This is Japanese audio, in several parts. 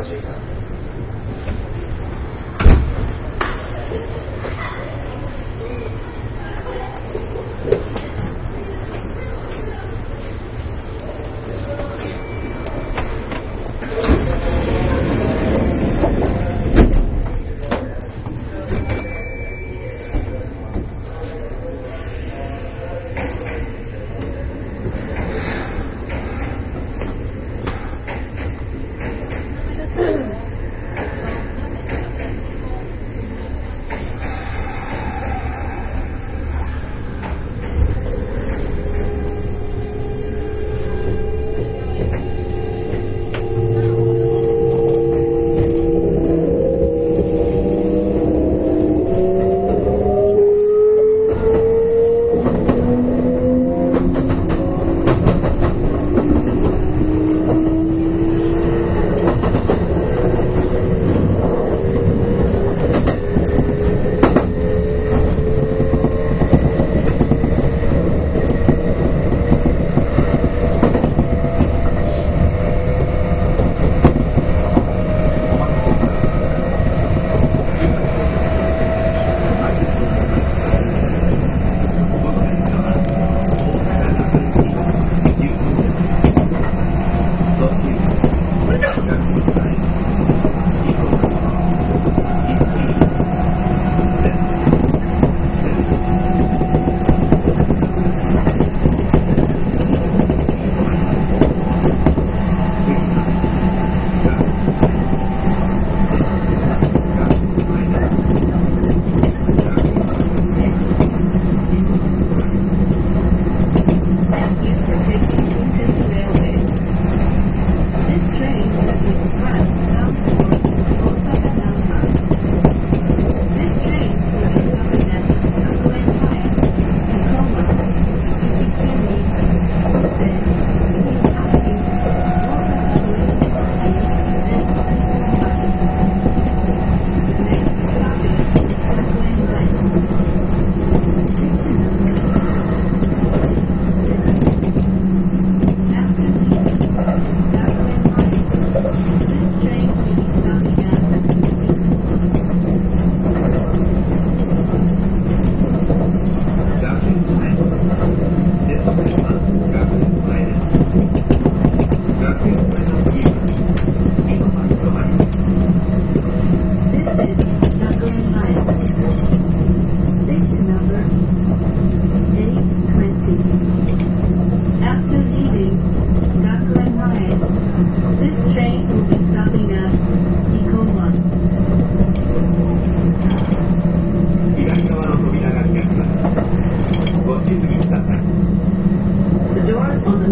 Vallecas.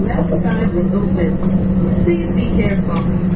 Left side will open. Please be careful.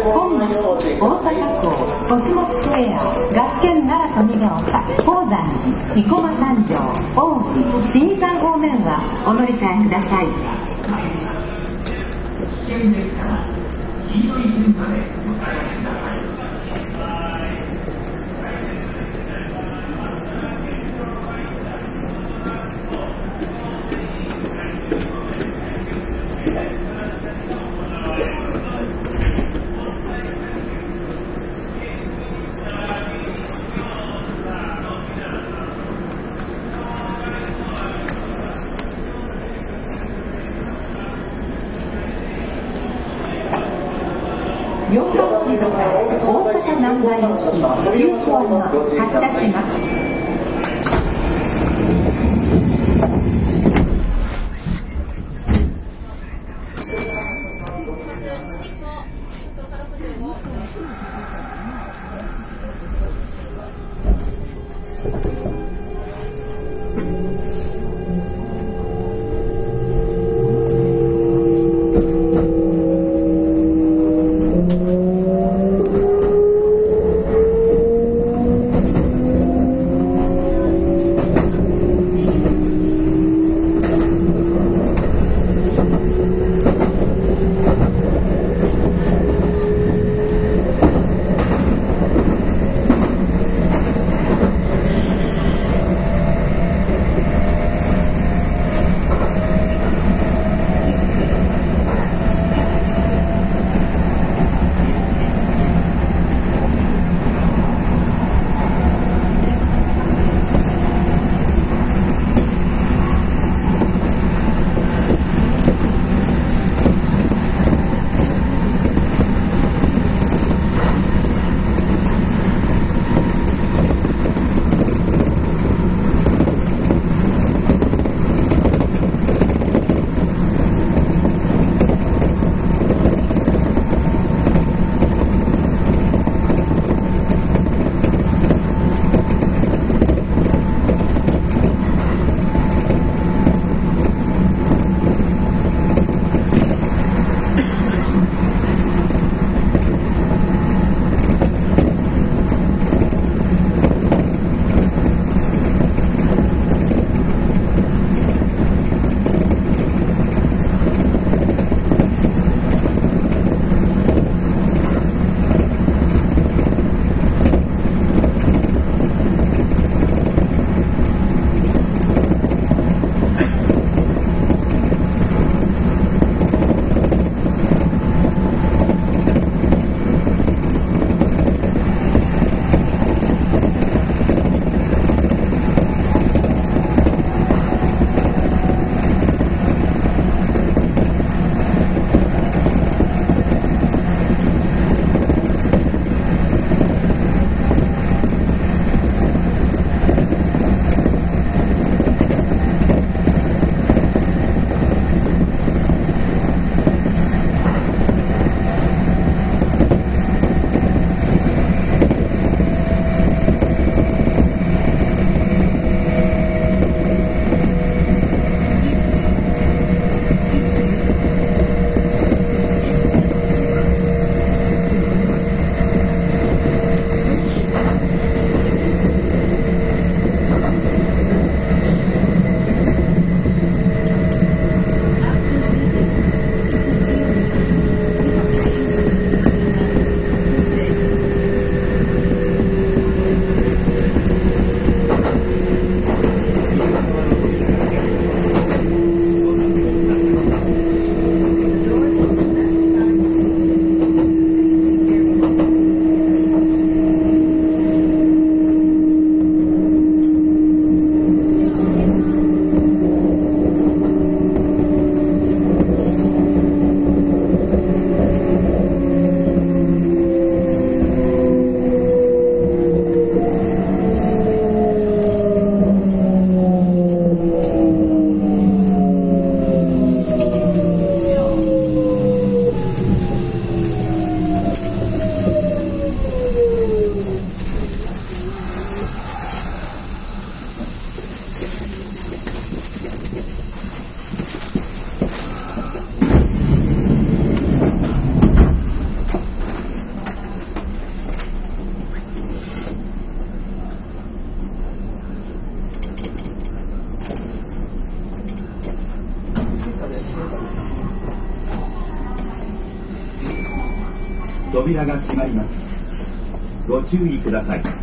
本町大阪港奥本スクエア学研奈良富ヶ丘宝山生駒三条大津新館方面はお乗り換えください危険ですから黄色い。注意ください。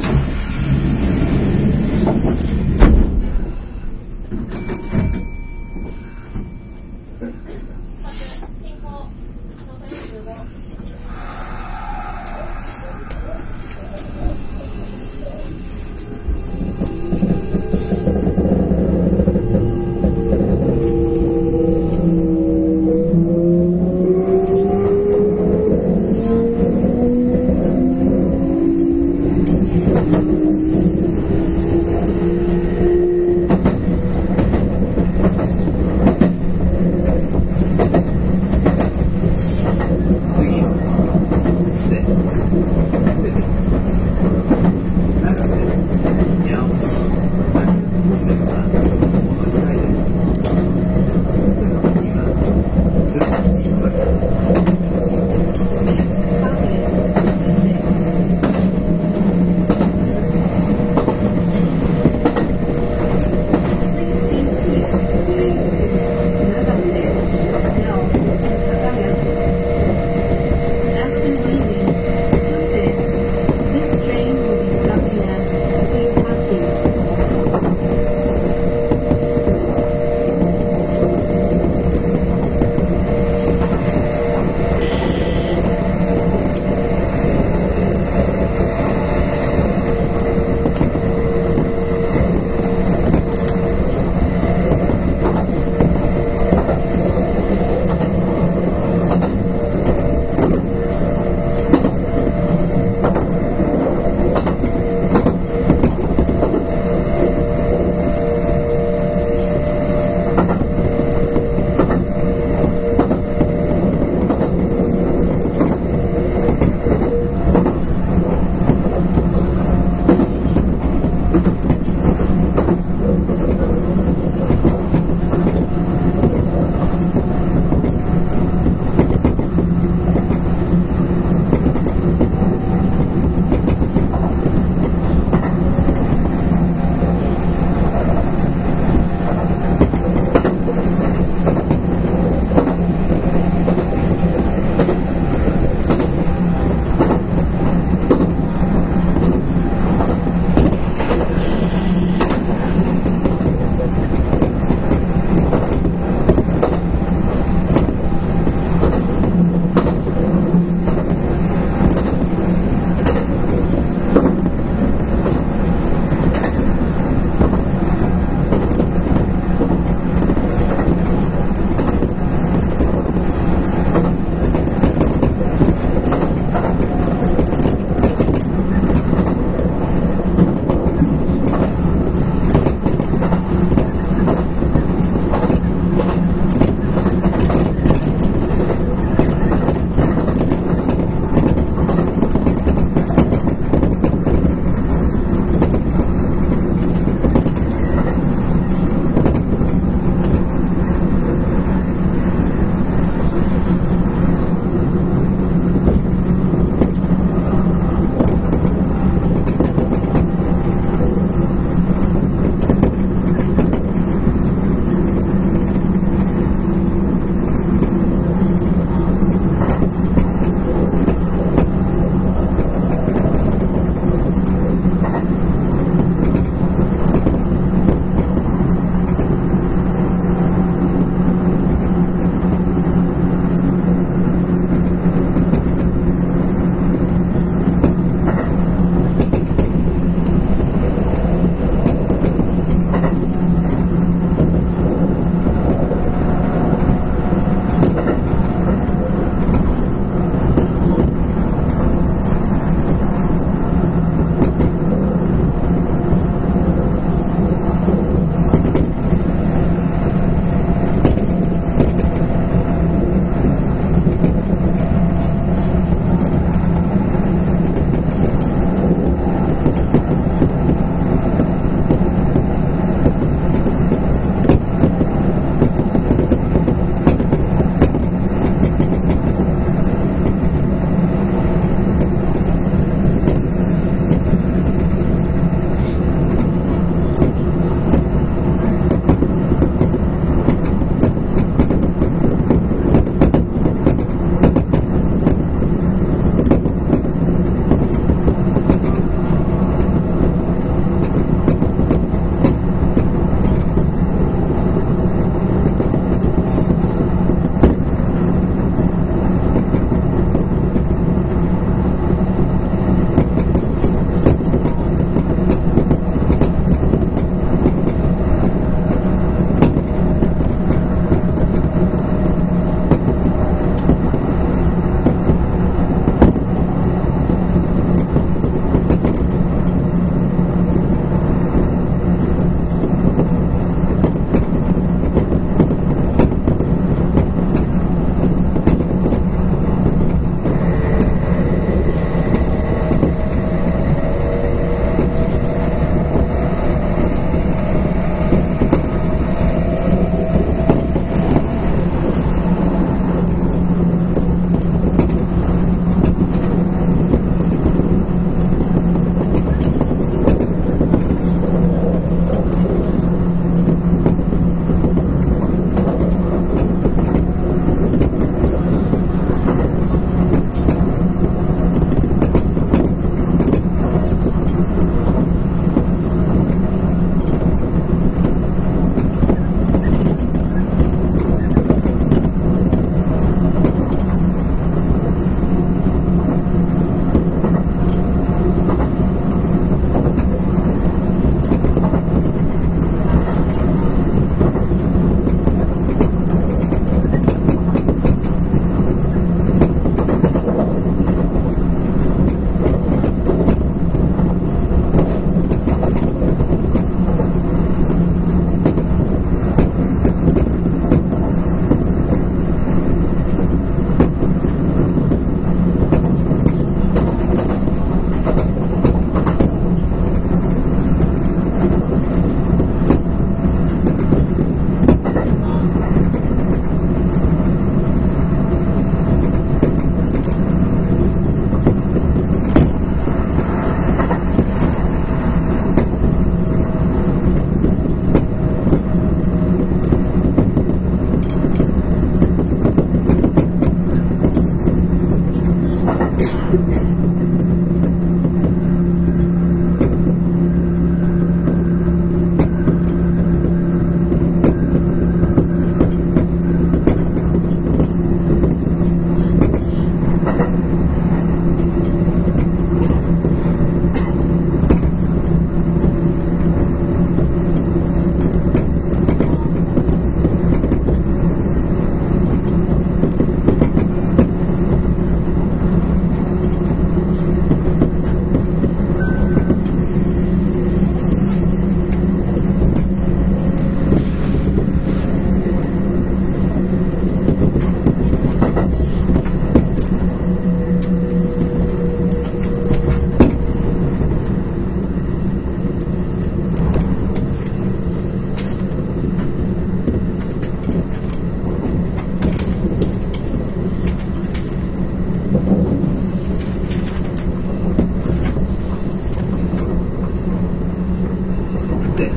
て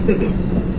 捨てて。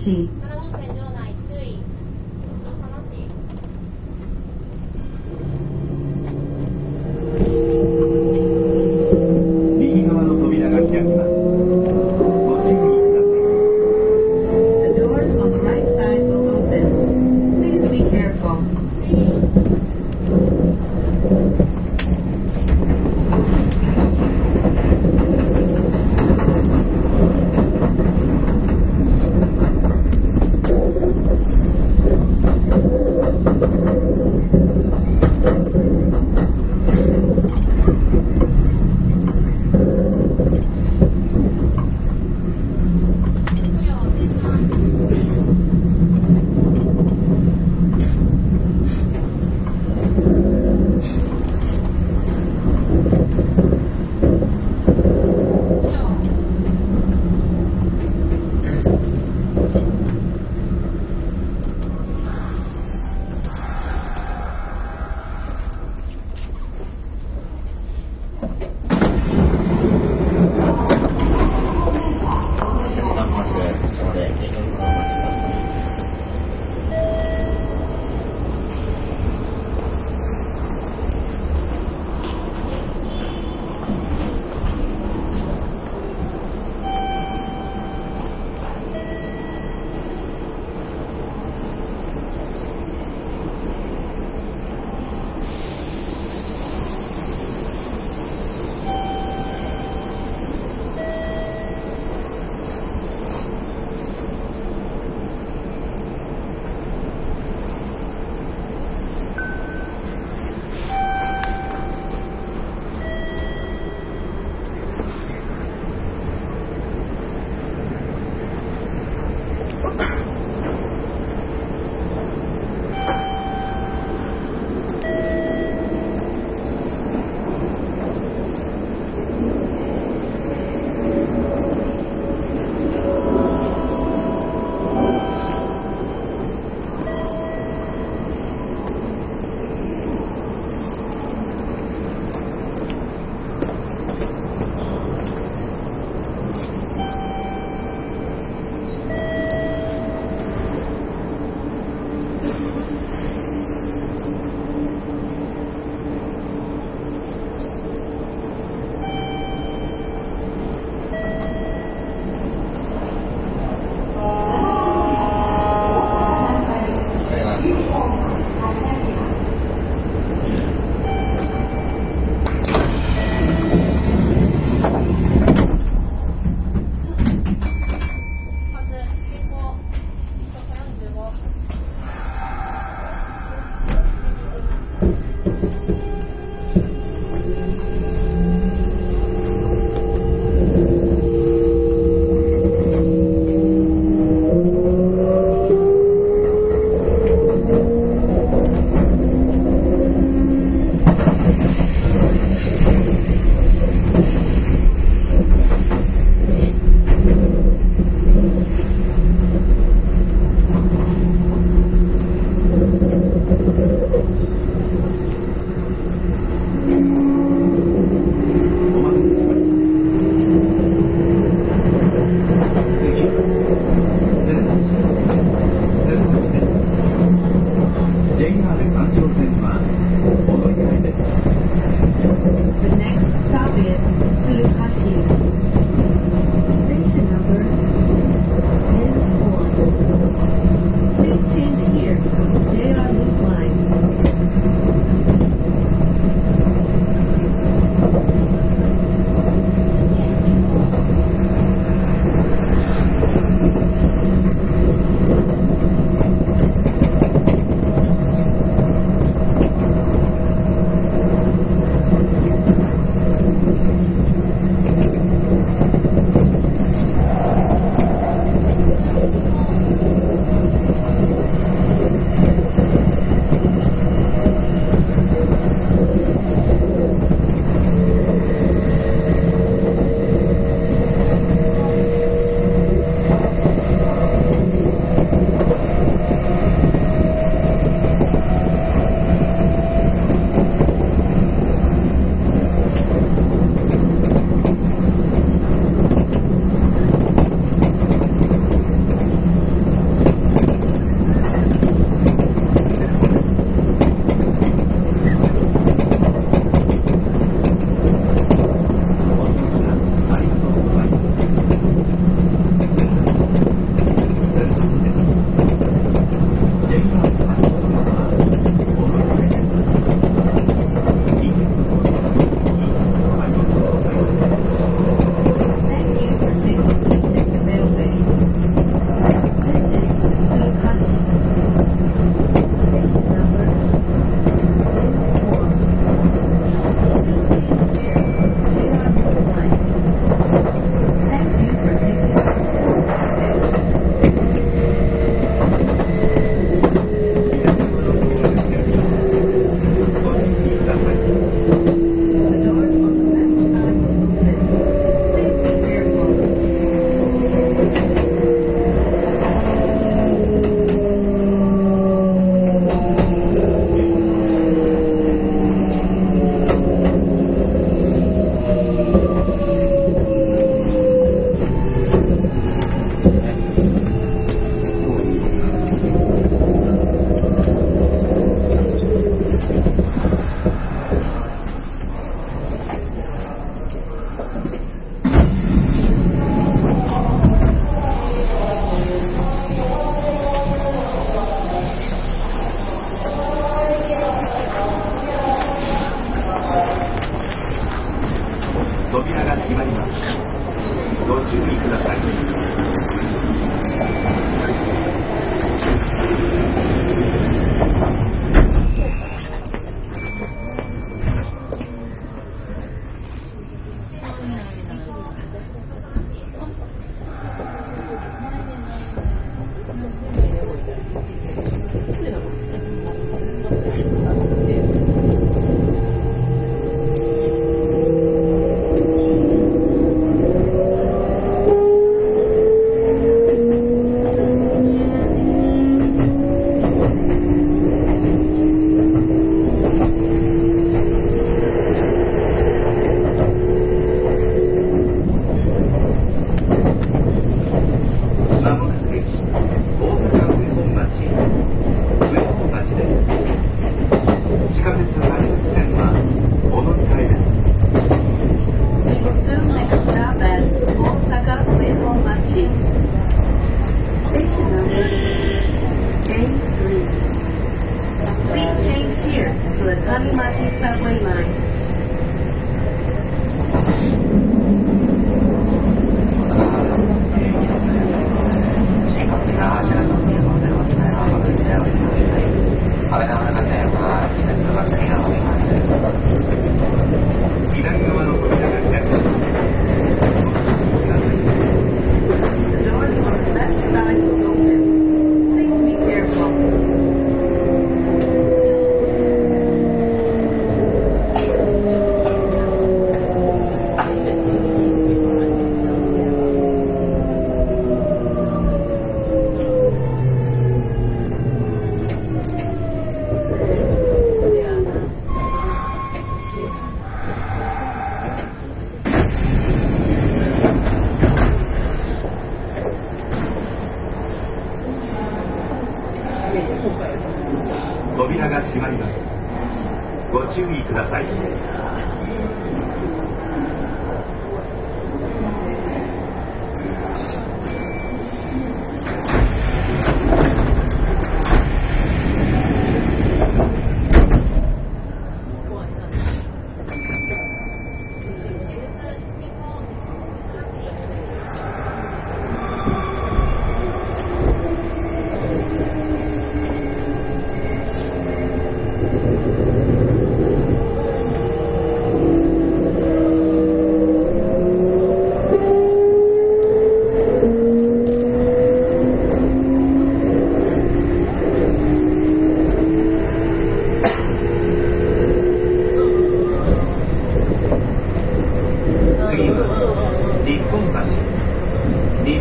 así.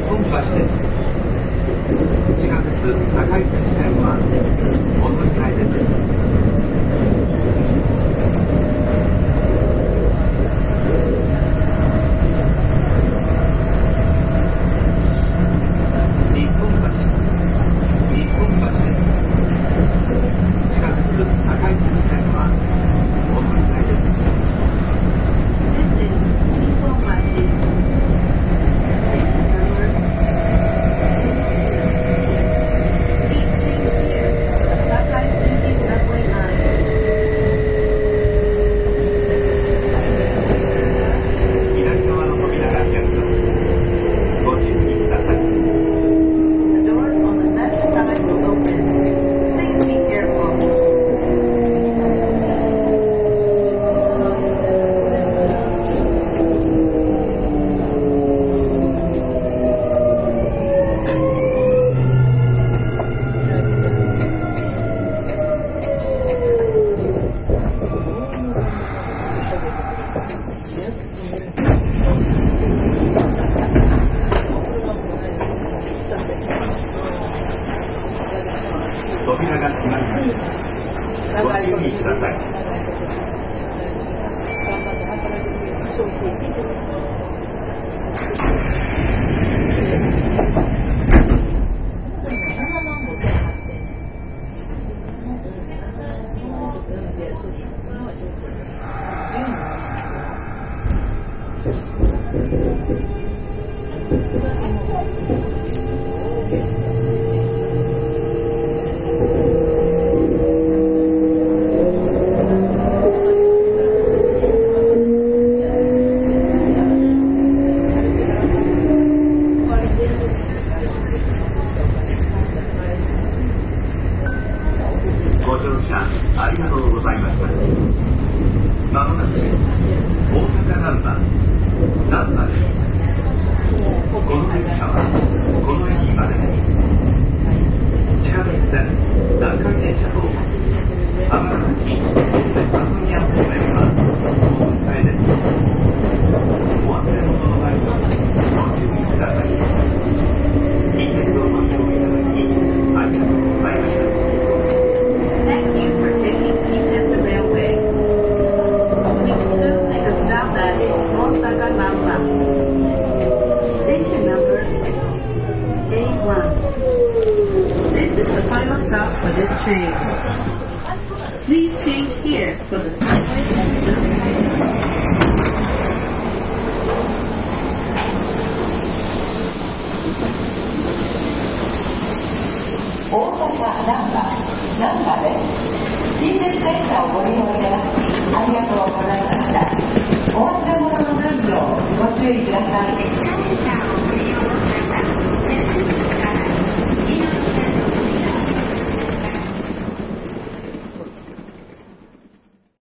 本橋です。地下鉄堺筋線は本土駅前です。